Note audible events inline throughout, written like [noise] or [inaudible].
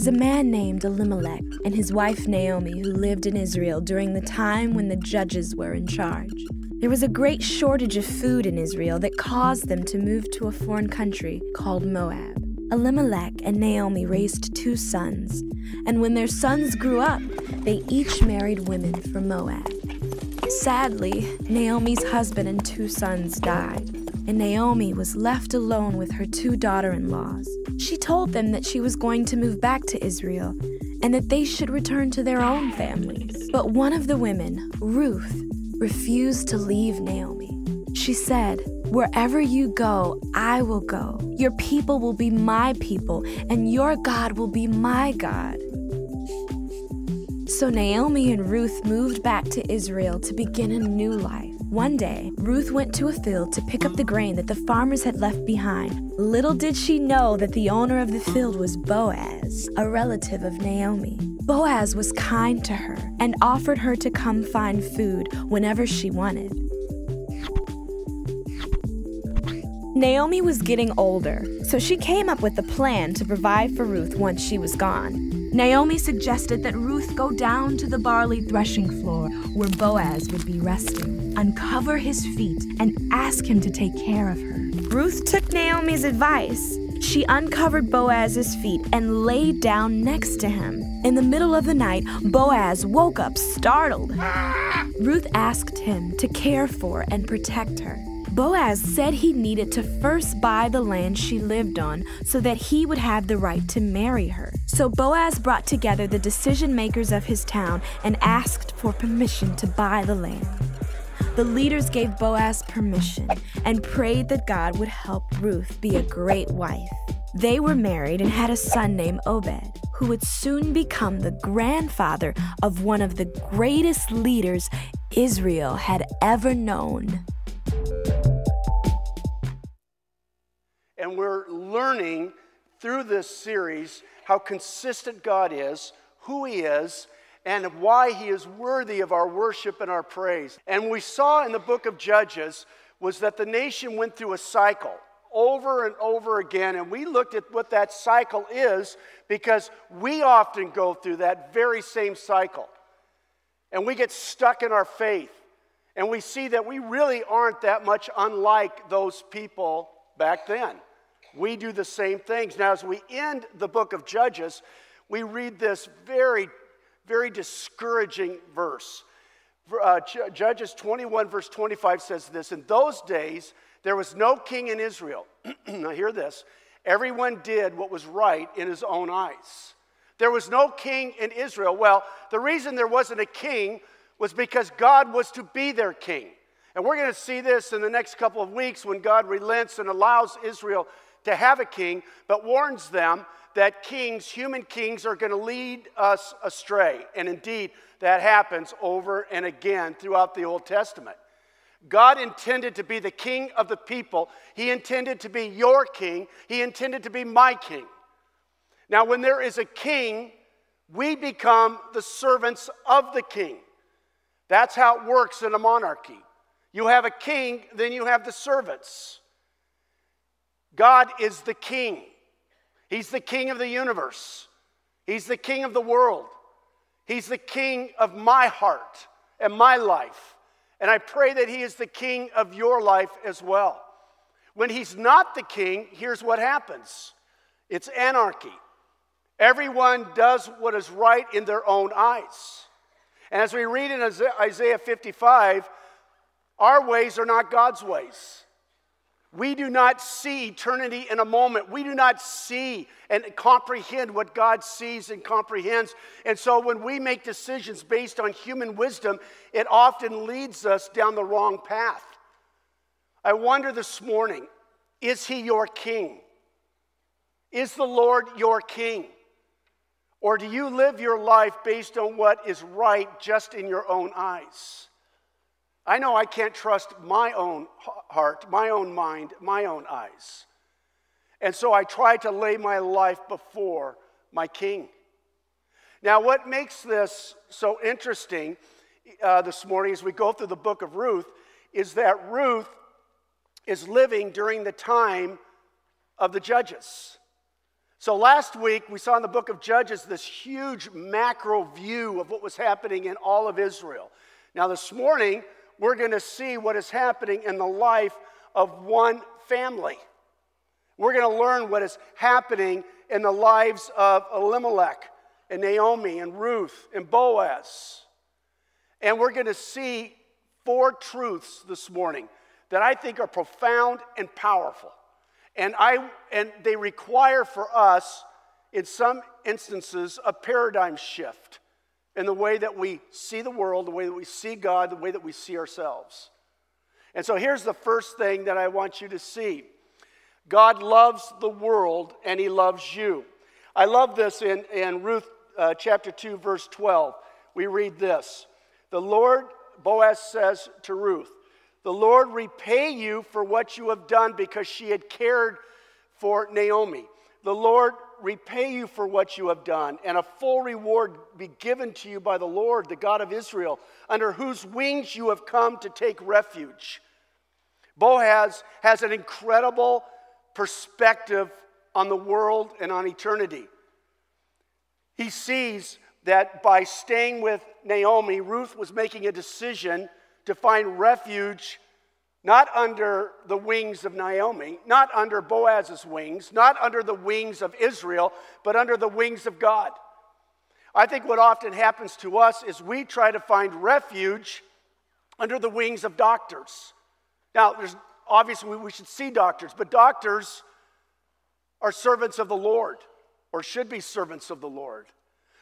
There was a man named Elimelech and his wife Naomi who lived in Israel during the time when the judges were in charge. There was a great shortage of food in Israel that caused them to move to a foreign country called Moab. Elimelech and Naomi raised two sons, and when their sons grew up, they each married women from Moab. Sadly, Naomi's husband and two sons died, and Naomi was left alone with her two daughter in laws. She told them that she was going to move back to Israel and that they should return to their own families. But one of the women, Ruth, refused to leave Naomi. She said, Wherever you go, I will go. Your people will be my people, and your God will be my God. So Naomi and Ruth moved back to Israel to begin a new life. One day, Ruth went to a field to pick up the grain that the farmers had left behind. Little did she know that the owner of the field was Boaz, a relative of Naomi. Boaz was kind to her and offered her to come find food whenever she wanted. Naomi was getting older, so she came up with a plan to provide for Ruth once she was gone. Naomi suggested that Ruth go down to the barley threshing floor where Boaz would be resting, uncover his feet, and ask him to take care of her. Ruth took Naomi's advice. She uncovered Boaz's feet and laid down next to him. In the middle of the night, Boaz woke up startled. Ah! Ruth asked him to care for and protect her. Boaz said he needed to first buy the land she lived on so that he would have the right to marry her. So Boaz brought together the decision makers of his town and asked for permission to buy the land. The leaders gave Boaz permission and prayed that God would help Ruth be a great wife. They were married and had a son named Obed, who would soon become the grandfather of one of the greatest leaders Israel had ever known. And we're learning through this series how consistent God is, who He is, and why He is worthy of our worship and our praise. And we saw in the book of Judges was that the nation went through a cycle over and over again. And we looked at what that cycle is because we often go through that very same cycle. And we get stuck in our faith. And we see that we really aren't that much unlike those people back then. We do the same things. Now, as we end the book of Judges, we read this very, very discouraging verse. Uh, Judges 21, verse 25 says this In those days, there was no king in Israel. [clears throat] now, hear this. Everyone did what was right in his own eyes. There was no king in Israel. Well, the reason there wasn't a king was because God was to be their king. And we're going to see this in the next couple of weeks when God relents and allows Israel to have a king, but warns them that kings, human kings, are going to lead us astray. And indeed, that happens over and again throughout the Old Testament. God intended to be the king of the people. He intended to be your king. He intended to be my king. Now, when there is a king, we become the servants of the king. That's how it works in a monarchy. You have a king, then you have the servants. God is the king. He's the king of the universe. He's the king of the world. He's the king of my heart and my life. And I pray that he is the king of your life as well. When he's not the king, here's what happens it's anarchy. Everyone does what is right in their own eyes. And as we read in Isaiah 55, our ways are not God's ways. We do not see eternity in a moment. We do not see and comprehend what God sees and comprehends. And so when we make decisions based on human wisdom, it often leads us down the wrong path. I wonder this morning is He your King? Is the Lord your King? Or do you live your life based on what is right just in your own eyes? I know I can't trust my own heart, my own mind, my own eyes. And so I try to lay my life before my king. Now, what makes this so interesting uh, this morning as we go through the book of Ruth is that Ruth is living during the time of the judges. So last week, we saw in the book of Judges this huge macro view of what was happening in all of Israel. Now, this morning, we're going to see what is happening in the life of one family. We're going to learn what is happening in the lives of Elimelech and Naomi and Ruth and Boaz. And we're going to see four truths this morning that I think are profound and powerful. And, I, and they require for us, in some instances, a paradigm shift in the way that we see the world, the way that we see God, the way that we see ourselves. And so here's the first thing that I want you to see God loves the world and He loves you. I love this in, in Ruth uh, chapter 2, verse 12. We read this The Lord, Boaz says to Ruth, the Lord repay you for what you have done because she had cared for Naomi. The Lord repay you for what you have done, and a full reward be given to you by the Lord, the God of Israel, under whose wings you have come to take refuge. Boaz has an incredible perspective on the world and on eternity. He sees that by staying with Naomi, Ruth was making a decision to find refuge not under the wings of Naomi, not under Boaz's wings, not under the wings of Israel, but under the wings of God. I think what often happens to us is we try to find refuge under the wings of doctors. Now, there's obviously we should see doctors, but doctors are servants of the Lord or should be servants of the Lord.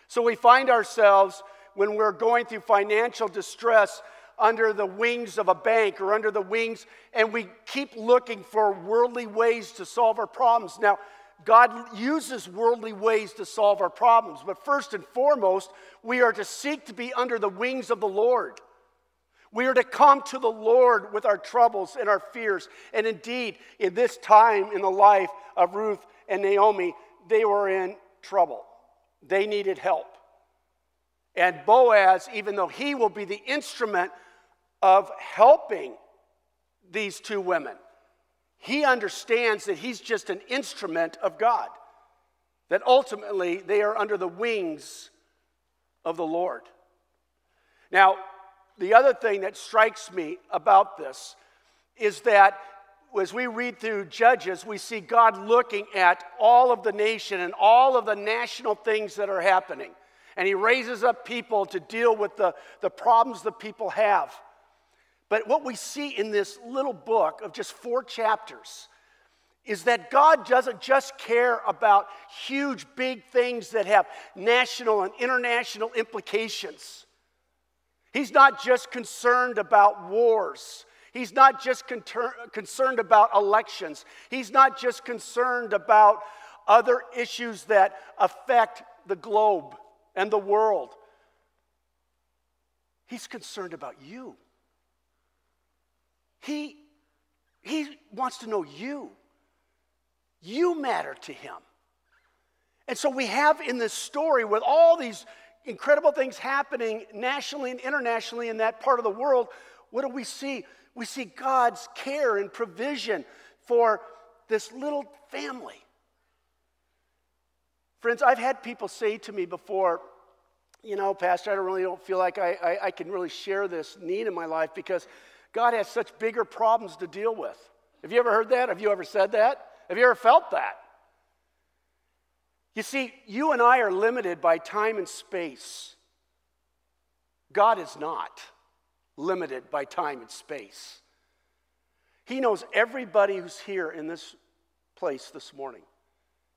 So we find ourselves when we're going through financial distress under the wings of a bank or under the wings, and we keep looking for worldly ways to solve our problems. Now, God uses worldly ways to solve our problems, but first and foremost, we are to seek to be under the wings of the Lord. We are to come to the Lord with our troubles and our fears. And indeed, in this time in the life of Ruth and Naomi, they were in trouble. They needed help. And Boaz, even though he will be the instrument of helping these two women. He understands that he's just an instrument of God, that ultimately they are under the wings of the Lord. Now, the other thing that strikes me about this is that as we read through Judges, we see God looking at all of the nation and all of the national things that are happening. And He raises up people to deal with the, the problems the people have. But what we see in this little book of just four chapters is that God doesn't just care about huge, big things that have national and international implications. He's not just concerned about wars. He's not just concerned about elections. He's not just concerned about other issues that affect the globe and the world. He's concerned about you. He, he wants to know you. You matter to him. And so we have in this story with all these incredible things happening nationally and internationally in that part of the world, what do we see? We see God's care and provision for this little family. Friends, I've had people say to me before, you know, Pastor, I don't really don't feel like I, I, I can really share this need in my life because God has such bigger problems to deal with. Have you ever heard that? Have you ever said that? Have you ever felt that? You see, you and I are limited by time and space. God is not limited by time and space. He knows everybody who's here in this place this morning.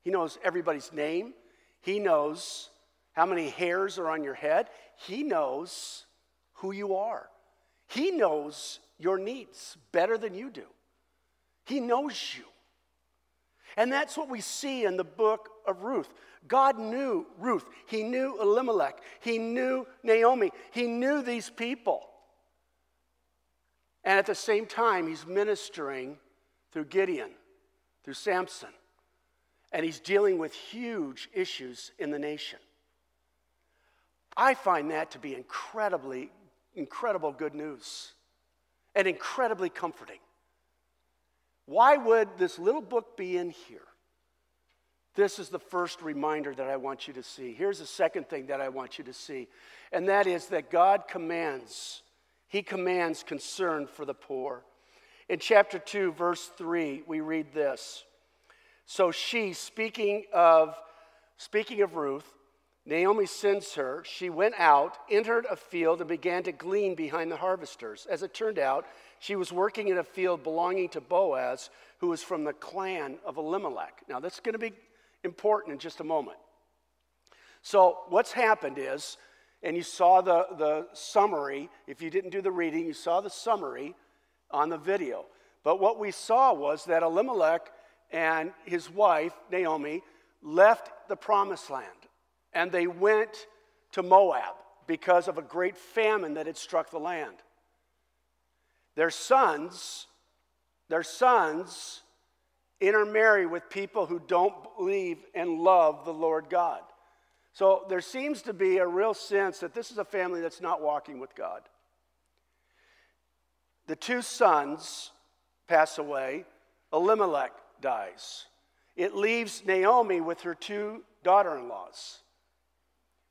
He knows everybody's name. He knows how many hairs are on your head. He knows who you are. He knows your needs better than you do. He knows you. And that's what we see in the book of Ruth. God knew Ruth. He knew Elimelech. He knew Naomi. He knew these people. And at the same time, he's ministering through Gideon, through Samson. And he's dealing with huge issues in the nation. I find that to be incredibly, incredible good news and incredibly comforting. Why would this little book be in here? This is the first reminder that I want you to see. Here's the second thing that I want you to see, and that is that God commands, He commands concern for the poor. In chapter 2, verse 3, we read this. So she, speaking of, speaking of Ruth, Naomi sends her. She went out, entered a field, and began to glean behind the harvesters. As it turned out, she was working in a field belonging to Boaz, who was from the clan of Elimelech. Now, that's going to be important in just a moment. So, what's happened is, and you saw the, the summary, if you didn't do the reading, you saw the summary on the video. But what we saw was that Elimelech and his wife, Naomi, left the promised land and they went to Moab because of a great famine that had struck the land. Their sons, their sons intermarry with people who don't believe and love the Lord God. So there seems to be a real sense that this is a family that's not walking with God. The two sons pass away, Elimelech dies. It leaves Naomi with her two daughter in laws.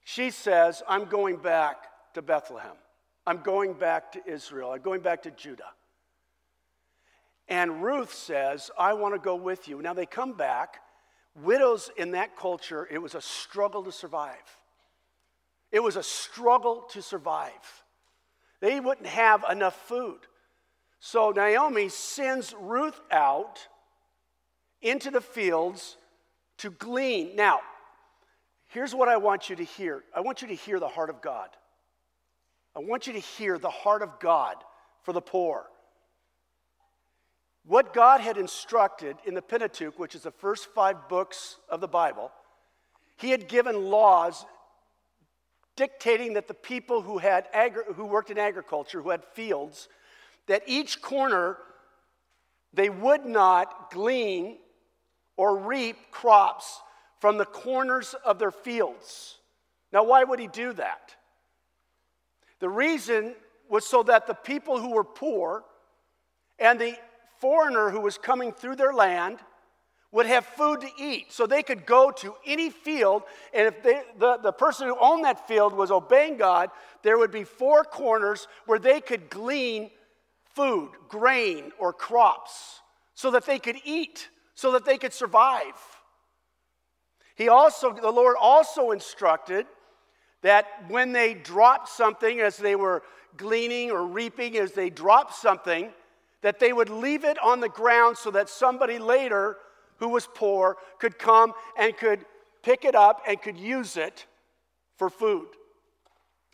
She says, I'm going back to Bethlehem. I'm going back to Israel. I'm going back to Judah. And Ruth says, I want to go with you. Now they come back. Widows in that culture, it was a struggle to survive. It was a struggle to survive. They wouldn't have enough food. So Naomi sends Ruth out into the fields to glean. Now, Here's what I want you to hear I want you to hear the heart of God. I want you to hear the heart of God for the poor. What God had instructed in the Pentateuch, which is the first five books of the Bible, He had given laws dictating that the people who, had agri- who worked in agriculture, who had fields, that each corner they would not glean or reap crops from the corners of their fields. Now, why would he do that? The reason was so that the people who were poor and the foreigner who was coming through their land would have food to eat. So they could go to any field, and if they, the, the person who owned that field was obeying God, there would be four corners where they could glean food, grain, or crops, so that they could eat, so that they could survive. He also, the Lord also instructed that when they dropped something, as they were gleaning or reaping, as they dropped something, that they would leave it on the ground so that somebody later who was poor could come and could pick it up and could use it for food.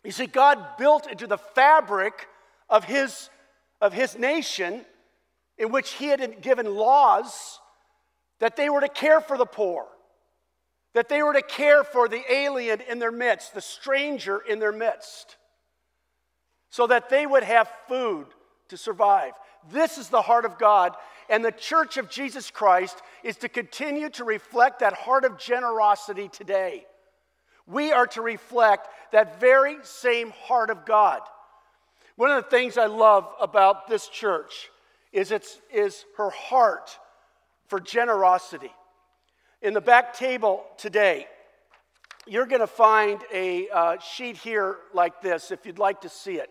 You see, God built into the fabric of his, of his nation, in which He had given laws that they were to care for the poor that they were to care for the alien in their midst, the stranger in their midst, so that they would have food to survive. This is the heart of God, and the church of Jesus Christ is to continue to reflect that heart of generosity today. We are to reflect that very same heart of God. One of the things I love about this church is, its, is her heart for generosity. In the back table today, you're going to find a uh, sheet here like this, if you'd like to see it,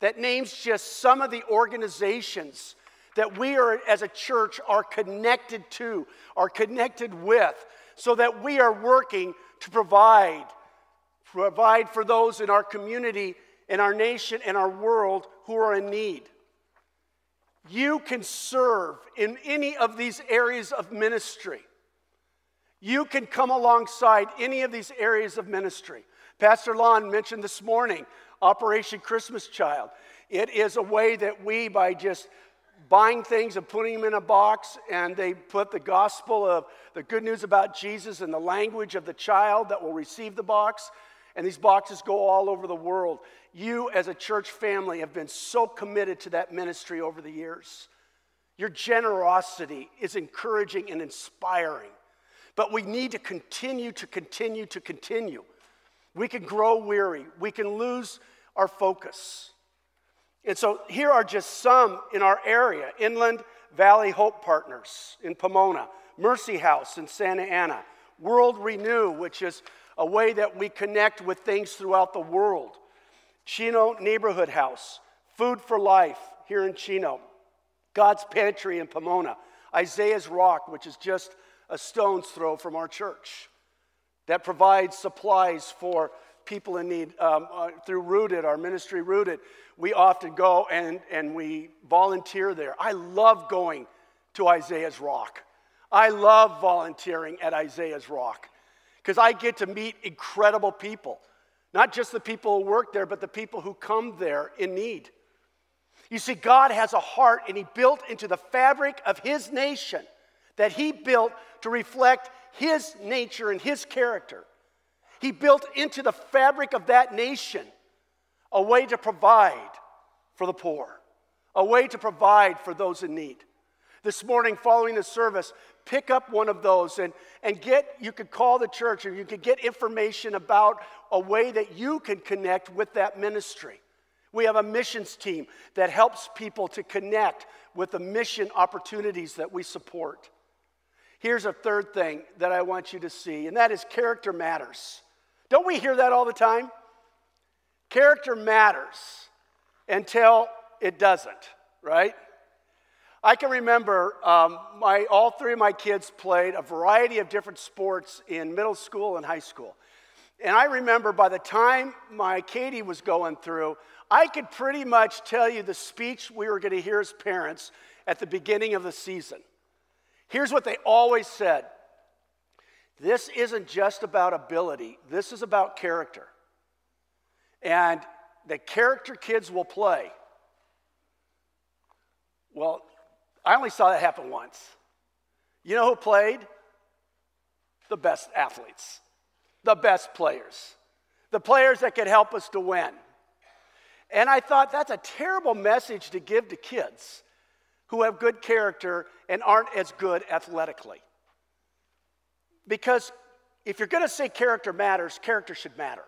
that names just some of the organizations that we are, as a church, are connected to, are connected with, so that we are working to provide, provide for those in our community, in our nation, in our world who are in need. You can serve in any of these areas of ministry. You can come alongside any of these areas of ministry. Pastor Lon mentioned this morning Operation Christmas Child. It is a way that we, by just buying things and putting them in a box, and they put the gospel of the good news about Jesus in the language of the child that will receive the box, and these boxes go all over the world. You, as a church family, have been so committed to that ministry over the years. Your generosity is encouraging and inspiring. But we need to continue to continue to continue. We can grow weary, we can lose our focus. And so here are just some in our area Inland Valley Hope Partners in Pomona, Mercy House in Santa Ana, World Renew, which is a way that we connect with things throughout the world. Chino Neighborhood House, Food for Life here in Chino, God's Pantry in Pomona, Isaiah's Rock, which is just a stone's throw from our church, that provides supplies for people in need. Um, uh, through Rooted, our ministry Rooted, we often go and, and we volunteer there. I love going to Isaiah's Rock. I love volunteering at Isaiah's Rock because I get to meet incredible people. Not just the people who work there, but the people who come there in need. You see, God has a heart, and He built into the fabric of His nation that He built to reflect His nature and His character. He built into the fabric of that nation a way to provide for the poor, a way to provide for those in need. This morning, following the service, pick up one of those and, and get, you could call the church or you could get information about a way that you can connect with that ministry. We have a missions team that helps people to connect with the mission opportunities that we support. Here's a third thing that I want you to see, and that is character matters. Don't we hear that all the time? Character matters until it doesn't, right? I can remember um, my, all three of my kids played a variety of different sports in middle school and high school. And I remember by the time my Katie was going through, I could pretty much tell you the speech we were going to hear as parents at the beginning of the season. Here's what they always said This isn't just about ability, this is about character. And the character kids will play. Well, I only saw that happen once. You know who played? The best athletes, the best players, the players that could help us to win. And I thought that's a terrible message to give to kids who have good character and aren't as good athletically. Because if you're going to say character matters, character should matter.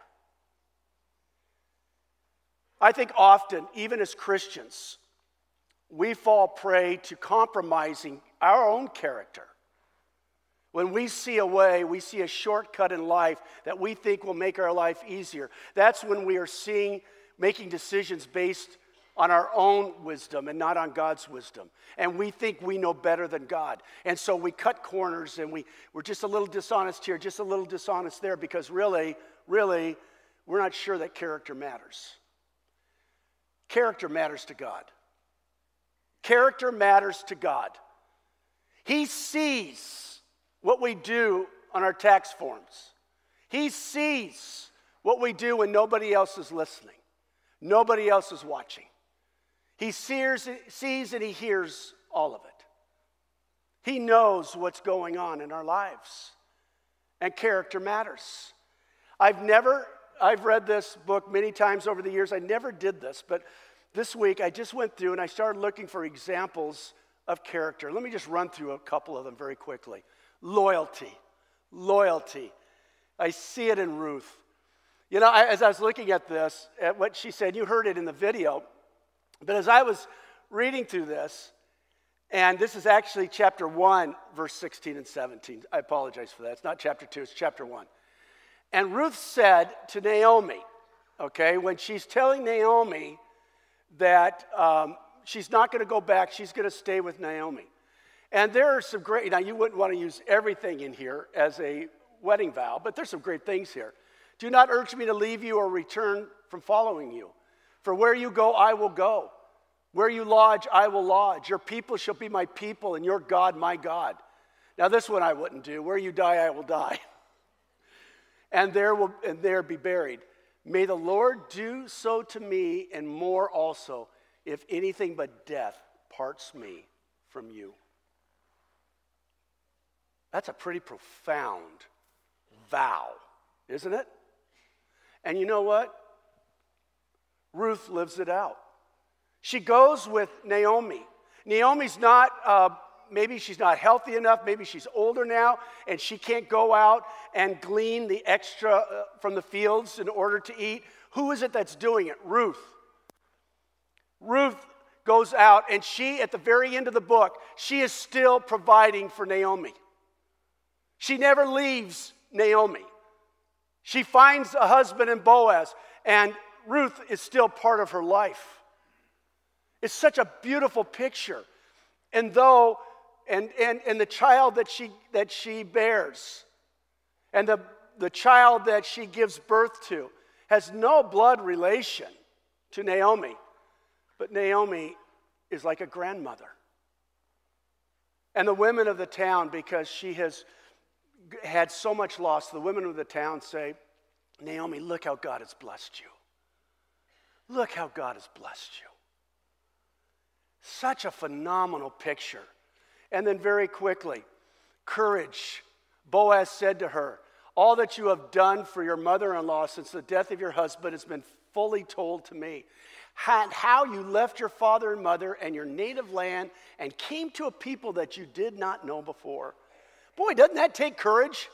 I think often, even as Christians, we fall prey to compromising our own character. When we see a way, we see a shortcut in life that we think will make our life easier. That's when we are seeing, making decisions based on our own wisdom and not on God's wisdom. And we think we know better than God. And so we cut corners and we, we're just a little dishonest here, just a little dishonest there, because really, really, we're not sure that character matters. Character matters to God. Character matters to God. He sees what we do on our tax forms. He sees what we do when nobody else is listening, nobody else is watching. He sees, sees and he hears all of it. He knows what's going on in our lives. And character matters. I've never, I've read this book many times over the years. I never did this, but this week I just went through and I started looking for examples of character. Let me just run through a couple of them very quickly. Loyalty. Loyalty. I see it in Ruth. You know, I, as I was looking at this, at what she said, you heard it in the video, but as I was reading through this, and this is actually chapter 1, verse 16 and 17. I apologize for that. It's not chapter 2, it's chapter 1. And Ruth said to Naomi, okay, when she's telling Naomi that um, she's not going to go back, she's going to stay with Naomi. And there are some great, now you wouldn't want to use everything in here as a wedding vow, but there's some great things here. Do not urge me to leave you or return from following you. For where you go, I will go. Where you lodge, I will lodge. Your people shall be my people, and your God, my God. Now, this one I wouldn't do. Where you die, I will die. [laughs] And there will and there be buried. May the Lord do so to me and more also, if anything but death parts me from you. That's a pretty profound vow, isn't it? And you know what? Ruth lives it out. She goes with Naomi. Naomi's not uh, maybe she's not healthy enough, maybe she's older now, and she can't go out and glean the extra uh, from the fields in order to eat. Who is it that's doing it? Ruth. Ruth goes out, and she, at the very end of the book, she is still providing for Naomi. She never leaves Naomi. She finds a husband in Boaz, and Ruth is still part of her life. It's such a beautiful picture. And though, and, and, and the child that she, that she bears, and the, the child that she gives birth to, has no blood relation to Naomi, but Naomi is like a grandmother. And the women of the town, because she has had so much loss, the women of the town say, Naomi, look how God has blessed you. Look how God has blessed you. Such a phenomenal picture. And then, very quickly, courage. Boaz said to her, All that you have done for your mother in law since the death of your husband has been fully told to me. How you left your father and mother and your native land and came to a people that you did not know before. Boy, doesn't that take courage?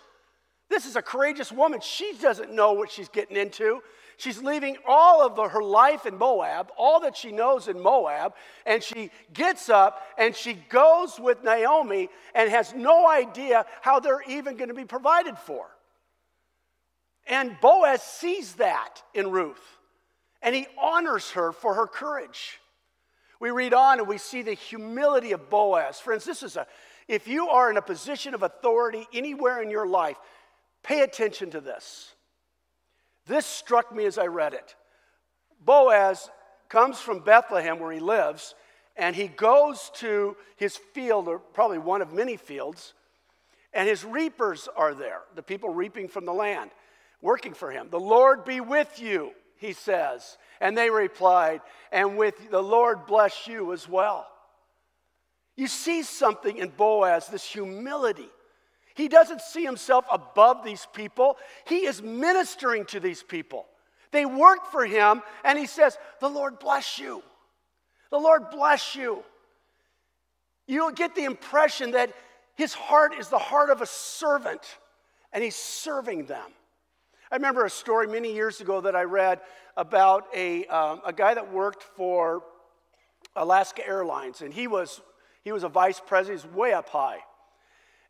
This is a courageous woman. She doesn't know what she's getting into. She's leaving all of her life in Moab, all that she knows in Moab, and she gets up and she goes with Naomi and has no idea how they're even going to be provided for. And Boaz sees that in Ruth, and he honors her for her courage. We read on and we see the humility of Boaz. Friends, this is a, if you are in a position of authority anywhere in your life, Pay attention to this. This struck me as I read it. Boaz comes from Bethlehem, where he lives, and he goes to his field, or probably one of many fields, and his reapers are there, the people reaping from the land, working for him. The Lord be with you, he says. And they replied, and with the Lord bless you as well. You see something in Boaz, this humility. He doesn't see himself above these people. He is ministering to these people. They work for him, and he says, The Lord bless you. The Lord bless you. You'll get the impression that his heart is the heart of a servant, and he's serving them. I remember a story many years ago that I read about a, um, a guy that worked for Alaska Airlines, and he was, he was a vice president, he's way up high.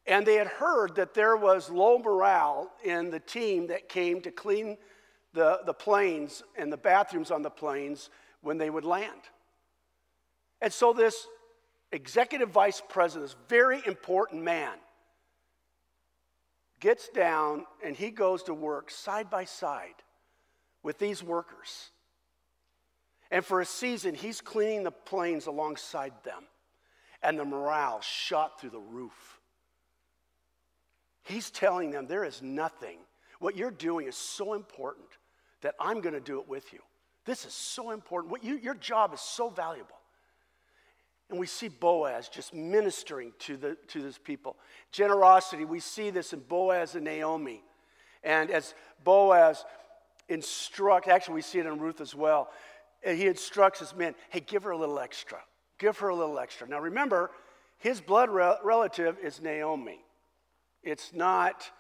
And they had heard that there was low morale in the team that came to clean the, the planes and the bathrooms on the planes when they would land. And so this executive vice president, this very important man, gets down and he goes to work side by side with these workers. And for a season, he's cleaning the planes alongside them. And the morale shot through the roof. He's telling them there is nothing. What you're doing is so important that I'm going to do it with you. This is so important. What you, your job is so valuable. And we see Boaz just ministering to, the, to this people. Generosity, we see this in Boaz and Naomi. And as Boaz instructs, actually, we see it in Ruth as well. And he instructs his men, hey, give her a little extra. Give her a little extra. Now remember, his blood re- relative is Naomi. It's not,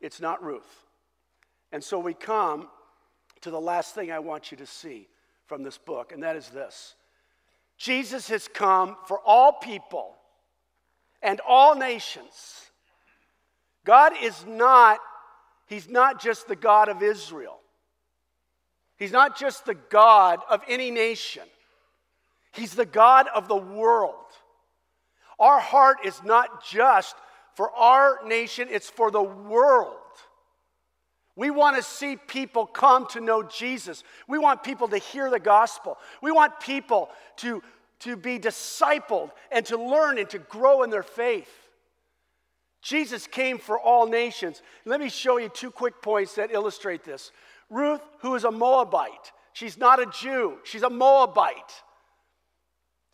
it's not Ruth. And so we come to the last thing I want you to see from this book, and that is this Jesus has come for all people and all nations. God is not, He's not just the God of Israel. He's not just the God of any nation. He's the God of the world. Our heart is not just for our nation, it's for the world. We want to see people come to know Jesus. We want people to hear the gospel. We want people to, to be discipled and to learn and to grow in their faith. Jesus came for all nations. Let me show you two quick points that illustrate this. Ruth, who is a Moabite, she's not a Jew, she's a Moabite.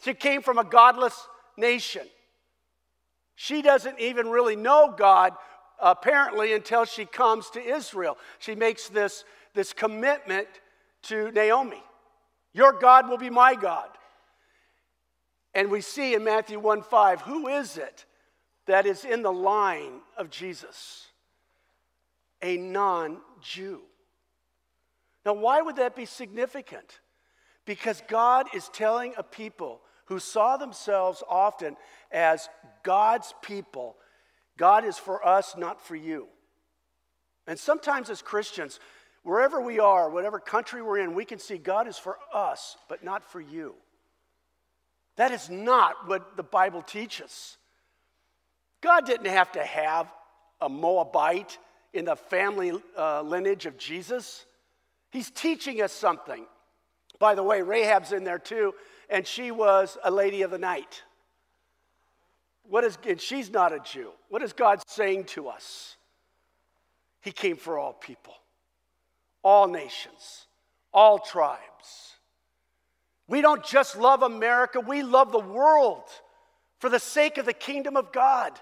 She came from a godless nation. She doesn't even really know God, apparently, until she comes to Israel. She makes this, this commitment to Naomi Your God will be my God. And we see in Matthew 1 5, who is it that is in the line of Jesus? A non Jew. Now, why would that be significant? Because God is telling a people who saw themselves often as God's people God is for us, not for you. And sometimes as Christians, wherever we are, whatever country we're in, we can see God is for us, but not for you. That is not what the Bible teaches. God didn't have to have a Moabite in the family uh, lineage of Jesus. He's teaching us something. By the way, Rahab's in there too, and she was a lady of the night. What is, and she's not a Jew. What is God saying to us? He came for all people, all nations, all tribes. We don't just love America, we love the world for the sake of the kingdom of God.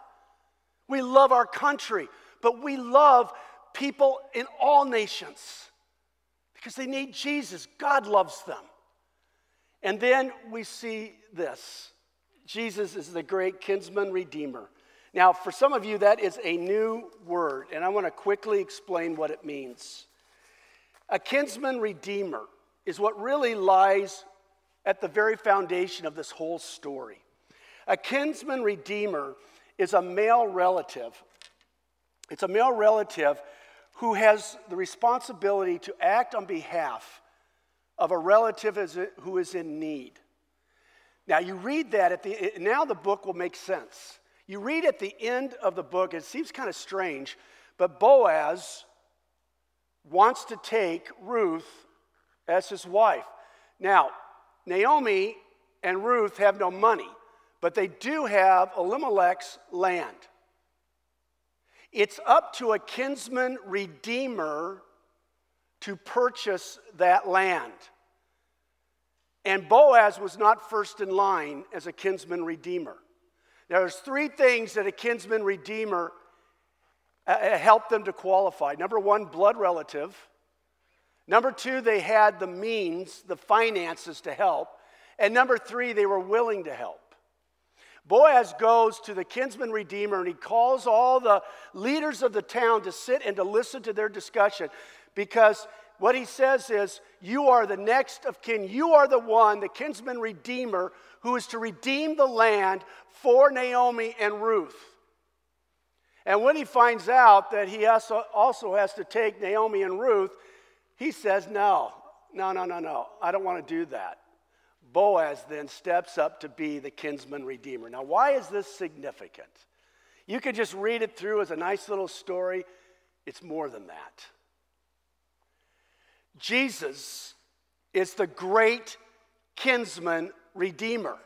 We love our country, but we love people in all nations because they need Jesus. God loves them. And then we see this Jesus is the great kinsman redeemer. Now, for some of you, that is a new word, and I want to quickly explain what it means. A kinsman redeemer is what really lies at the very foundation of this whole story. A kinsman redeemer is a male relative. It's a male relative who has the responsibility to act on behalf of a relative who is in need. Now, you read that at the now the book will make sense. You read at the end of the book, it seems kind of strange, but Boaz wants to take Ruth as his wife. Now, Naomi and Ruth have no money, but they do have Elimelech's land. It's up to a kinsman redeemer to purchase that land. And Boaz was not first in line as a kinsman redeemer. There's three things that a kinsman redeemer uh, uh, helped them to qualify. Number one, blood relative. Number two, they had the means, the finances to help. And number three, they were willing to help. Boaz goes to the kinsman redeemer and he calls all the leaders of the town to sit and to listen to their discussion because what he says is, You are the next of kin. You are the one, the kinsman redeemer, who is to redeem the land for Naomi and Ruth. And when he finds out that he also has to take Naomi and Ruth, he says, No, no, no, no, no. I don't want to do that. Boaz then steps up to be the kinsman redeemer. Now, why is this significant? You could just read it through as a nice little story. It's more than that. Jesus is the great kinsman redeemer.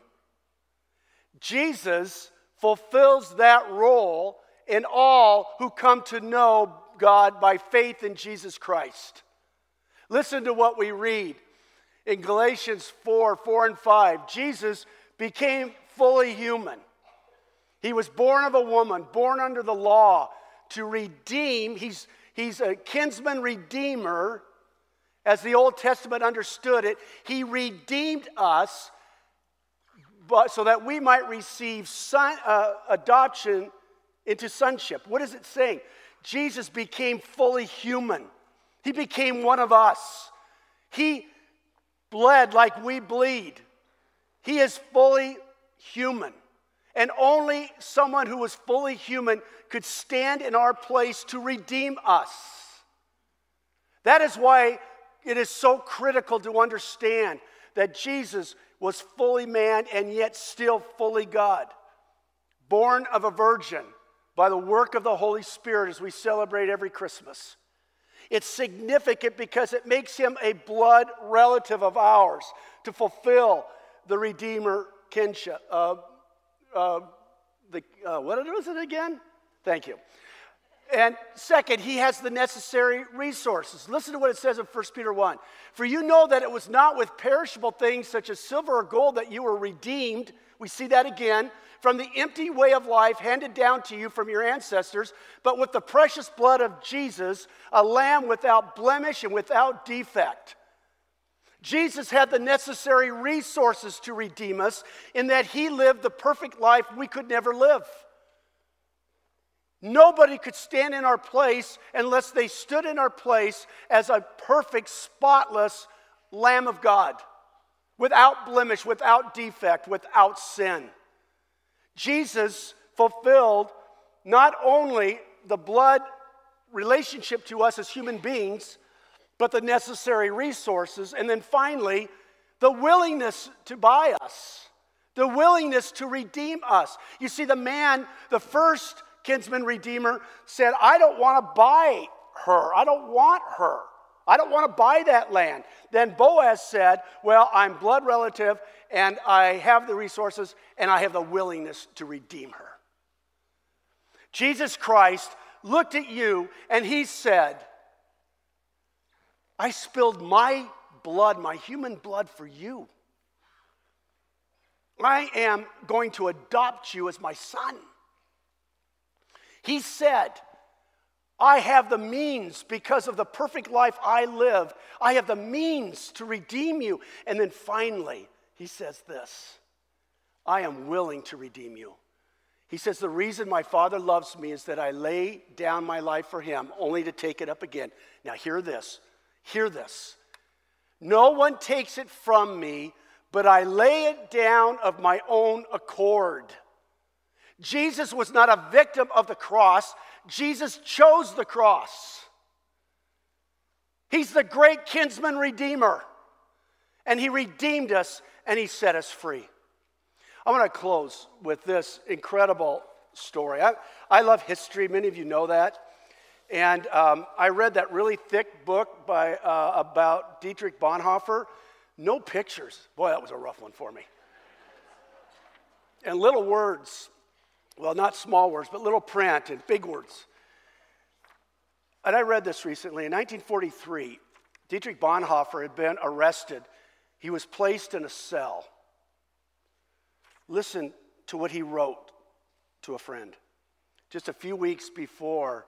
Jesus fulfills that role in all who come to know God by faith in Jesus Christ. Listen to what we read in Galatians 4 4 and 5, Jesus became fully human. He was born of a woman, born under the law to redeem. He's, he's a kinsman redeemer, as the Old Testament understood it. He redeemed us but, so that we might receive son, uh, adoption into sonship. What is it saying? Jesus became fully human, he became one of us. He bled like we bleed. He is fully human. And only someone who was fully human could stand in our place to redeem us. That is why it is so critical to understand that Jesus was fully man and yet still fully God. Born of a virgin by the work of the Holy Spirit as we celebrate every Christmas. It's significant because it makes him a blood relative of ours to fulfill the Redeemer kinship. Uh, uh, the, uh, what was it again? Thank you. And second, he has the necessary resources. Listen to what it says in 1 Peter 1. For you know that it was not with perishable things such as silver or gold that you were redeemed. We see that again from the empty way of life handed down to you from your ancestors, but with the precious blood of Jesus, a lamb without blemish and without defect. Jesus had the necessary resources to redeem us in that he lived the perfect life we could never live. Nobody could stand in our place unless they stood in our place as a perfect, spotless Lamb of God, without blemish, without defect, without sin. Jesus fulfilled not only the blood relationship to us as human beings, but the necessary resources. And then finally, the willingness to buy us, the willingness to redeem us. You see, the man, the first kinsman redeemer, said, I don't want to buy her. I don't want her. I don't want to buy that land. Then Boaz said, Well, I'm blood relative and I have the resources and I have the willingness to redeem her. Jesus Christ looked at you and he said, I spilled my blood, my human blood for you. I am going to adopt you as my son. He said, I have the means because of the perfect life I live. I have the means to redeem you. And then finally, he says this I am willing to redeem you. He says, The reason my Father loves me is that I lay down my life for him, only to take it up again. Now, hear this. Hear this. No one takes it from me, but I lay it down of my own accord. Jesus was not a victim of the cross, Jesus chose the cross. He's the great kinsman redeemer, and he redeemed us and he set us free. I want to close with this incredible story. I, I love history, many of you know that. And um, I read that really thick book by, uh, about Dietrich Bonhoeffer. No pictures. Boy, that was a rough one for me. And little words. Well, not small words, but little print and big words. And I read this recently. In 1943, Dietrich Bonhoeffer had been arrested. He was placed in a cell. Listen to what he wrote to a friend just a few weeks before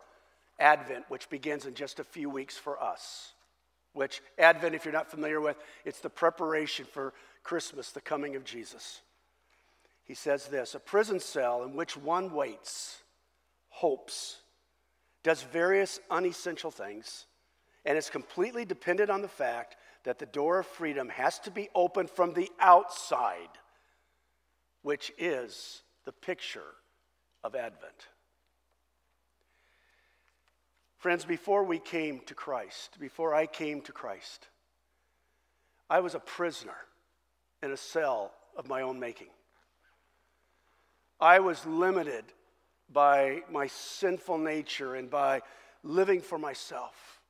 Advent, which begins in just a few weeks for us. Which, Advent, if you're not familiar with, it's the preparation for Christmas, the coming of Jesus. He says this a prison cell in which one waits, hopes, does various unessential things, and is completely dependent on the fact that the door of freedom has to be opened from the outside, which is the picture of Advent. Friends, before we came to Christ, before I came to Christ, I was a prisoner in a cell of my own making. I was limited by my sinful nature and by living for myself.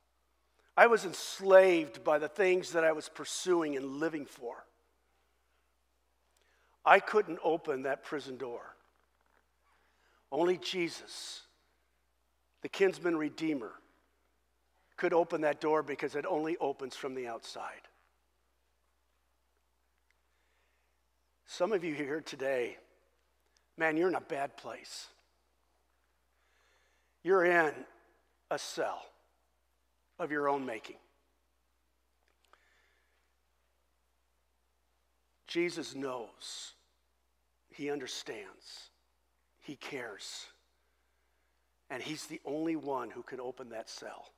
I was enslaved by the things that I was pursuing and living for. I couldn't open that prison door. Only Jesus the kinsman redeemer, could open that door because it only opens from the outside. Some of you here today, man, you're in a bad place. You're in a cell of your own making. Jesus knows, He understands, He cares. And He's the only one who can open that cell.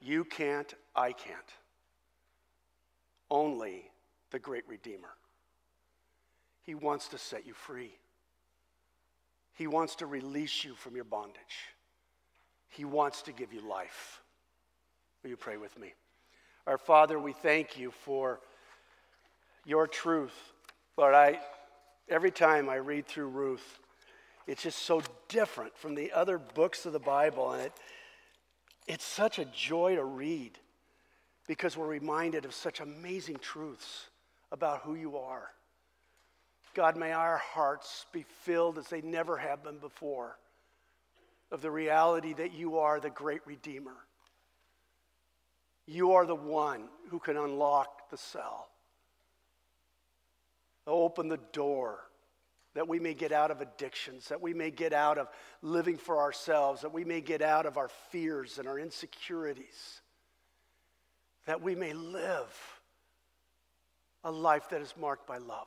You can't, I can't. Only the great Redeemer. He wants to set you free. He wants to release you from your bondage. He wants to give you life. Will you pray with me? Our Father, we thank you for your truth. Lord, I, every time I read through Ruth, it's just so different from the other books of the Bible. And it, it's such a joy to read because we're reminded of such amazing truths about who you are. God, may our hearts be filled as they never have been before of the reality that you are the great Redeemer. You are the one who can unlock the cell, open the door that we may get out of addictions, that we may get out of living for ourselves, that we may get out of our fears and our insecurities, that we may live a life that is marked by love.